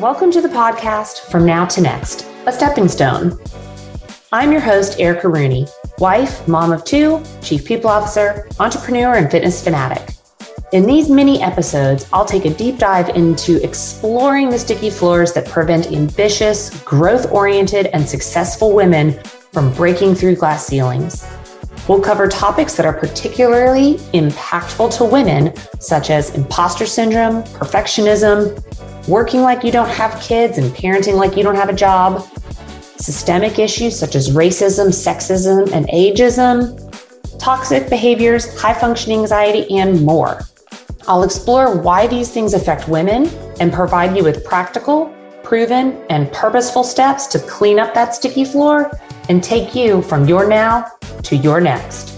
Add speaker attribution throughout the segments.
Speaker 1: Welcome to the podcast From Now to Next, a stepping stone. I'm your host, Erica Rooney, wife, mom of two, chief people officer, entrepreneur, and fitness fanatic. In these mini episodes, I'll take a deep dive into exploring the sticky floors that prevent ambitious, growth oriented, and successful women from breaking through glass ceilings. We'll cover topics that are particularly impactful to women, such as imposter syndrome, perfectionism, working like you don't have kids and parenting like you don't have a job, systemic issues such as racism, sexism, and ageism, toxic behaviors, high functioning anxiety, and more. I'll explore why these things affect women and provide you with practical, proven, and purposeful steps to clean up that sticky floor and take you from your now to your next.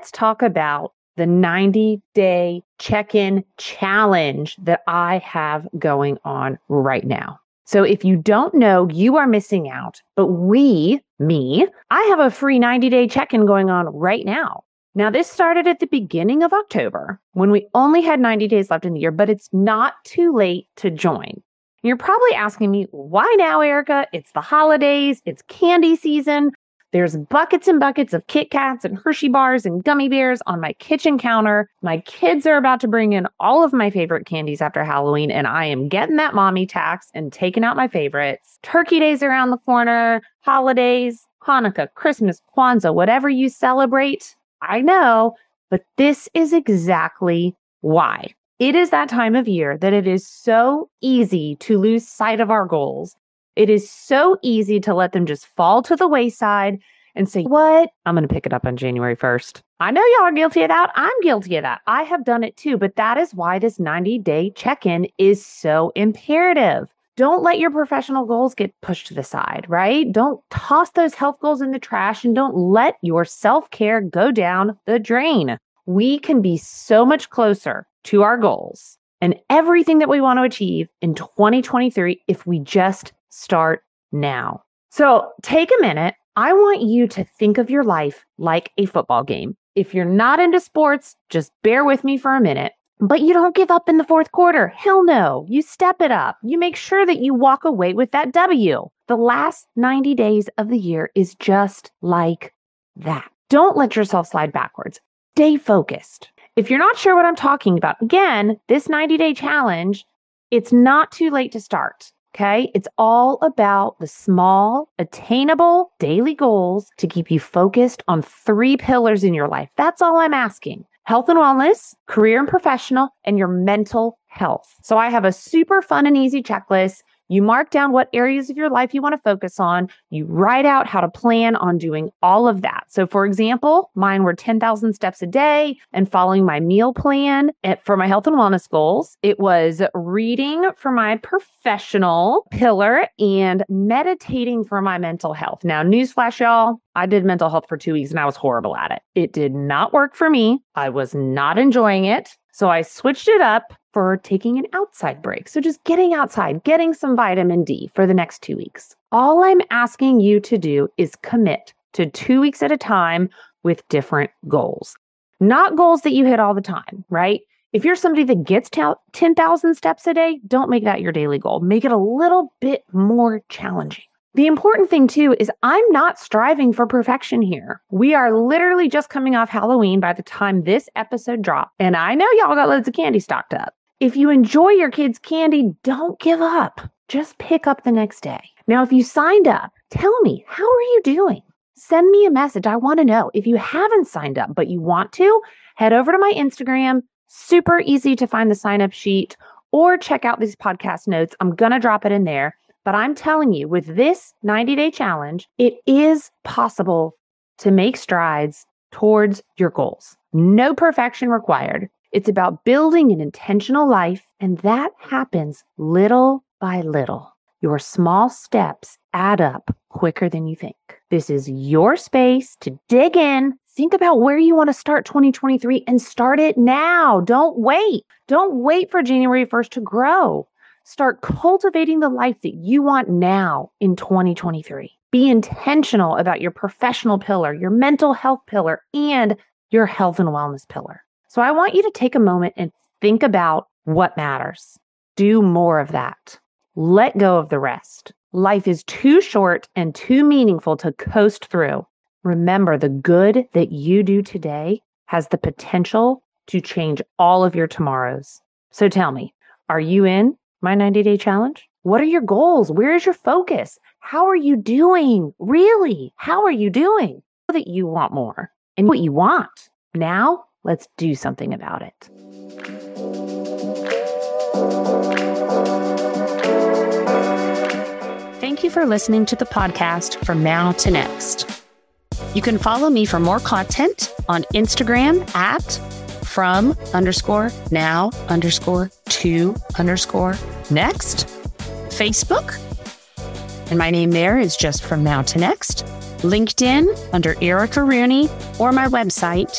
Speaker 1: Let's talk about the 90 day check in challenge that I have going on right now. So if you don't know, you are missing out. But we, me, I have a free 90 day check in going on right now. Now, this started at the beginning of October when we only had 90 days left in the year, but it's not too late to join. You're probably asking me, why now, Erica? It's the holidays, it's candy season. There's buckets and buckets of Kit Kats and Hershey bars and gummy bears on my kitchen counter. My kids are about to bring in all of my favorite candies after Halloween, and I am getting that mommy tax and taking out my favorites. Turkey days around the corner, holidays, Hanukkah, Christmas, Kwanzaa, whatever you celebrate. I know, but this is exactly why. It is that time of year that it is so easy to lose sight of our goals it is so easy to let them just fall to the wayside and say, What? I'm going to pick it up on January 1st. I know y'all are guilty of that. I'm guilty of that. I have done it too. But that is why this 90 day check in is so imperative. Don't let your professional goals get pushed to the side, right? Don't toss those health goals in the trash and don't let your self care go down the drain. We can be so much closer to our goals and everything that we want to achieve in 2023 if we just start now. So take a minute. I want you to think of your life like a football game. If you're not into sports, just bear with me for a minute. But you don't give up in the fourth quarter. Hell no. You step it up. You make sure that you walk away with that W. The last 90 days of the year is just like that. Don't let yourself slide backwards. Stay focused. If you're not sure what I'm talking about, again, this 90 day challenge, it's not too late to start. Okay. It's all about the small, attainable daily goals to keep you focused on three pillars in your life. That's all I'm asking health and wellness, career and professional, and your mental health. So I have a super fun and easy checklist you mark down what areas of your life you want to focus on. You write out how to plan on doing all of that. So, for example, mine were 10,000 steps a day and following my meal plan for my health and wellness goals. It was reading for my professional pillar and meditating for my mental health. Now, newsflash, y'all, I did mental health for two weeks and I was horrible at it. It did not work for me. I was not enjoying it. So I switched it up for taking an outside break. So just getting outside, getting some vitamin D for the next two weeks. All I'm asking you to do is commit to two weeks at a time with different goals, not goals that you hit all the time, right? If you're somebody that gets 10,000 steps a day, don't make that your daily goal. Make it a little bit more challenging. The important thing too is I'm not striving for perfection here. We are literally just coming off Halloween by the time this episode dropped. And I know y'all got loads of candy stocked up. If you enjoy your kids' candy, don't give up. Just pick up the next day. Now, if you signed up, tell me, how are you doing? Send me a message. I want to know. If you haven't signed up, but you want to, head over to my Instagram. Super easy to find the sign up sheet or check out these podcast notes. I'm going to drop it in there. But I'm telling you, with this 90 day challenge, it is possible to make strides towards your goals. No perfection required. It's about building an intentional life, and that happens little by little. Your small steps add up quicker than you think. This is your space to dig in. Think about where you want to start 2023 and start it now. Don't wait. Don't wait for January 1st to grow. Start cultivating the life that you want now in 2023. Be intentional about your professional pillar, your mental health pillar, and your health and wellness pillar. So I want you to take a moment and think about what matters. Do more of that. Let go of the rest. Life is too short and too meaningful to coast through. Remember, the good that you do today has the potential to change all of your tomorrows. So tell me, are you in my 90 day challenge? What are your goals? Where is your focus? How are you doing? Really? How are you doing? That you want more and what you want. Now, let's do something about it.
Speaker 2: Thank you for listening to the podcast from now to next. You can follow me for more content on Instagram at from underscore now underscore to underscore next, Facebook. And my name there is just from now to next. LinkedIn under Erica Rooney or my website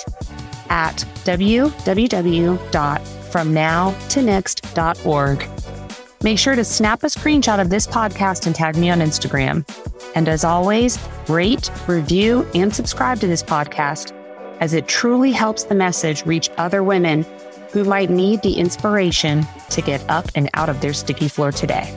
Speaker 2: at www.fromnowtonext.org. Make sure to snap a screenshot of this podcast and tag me on Instagram. And as always, rate, review, and subscribe to this podcast as it truly helps the message reach other women who might need the inspiration to get up and out of their sticky floor today.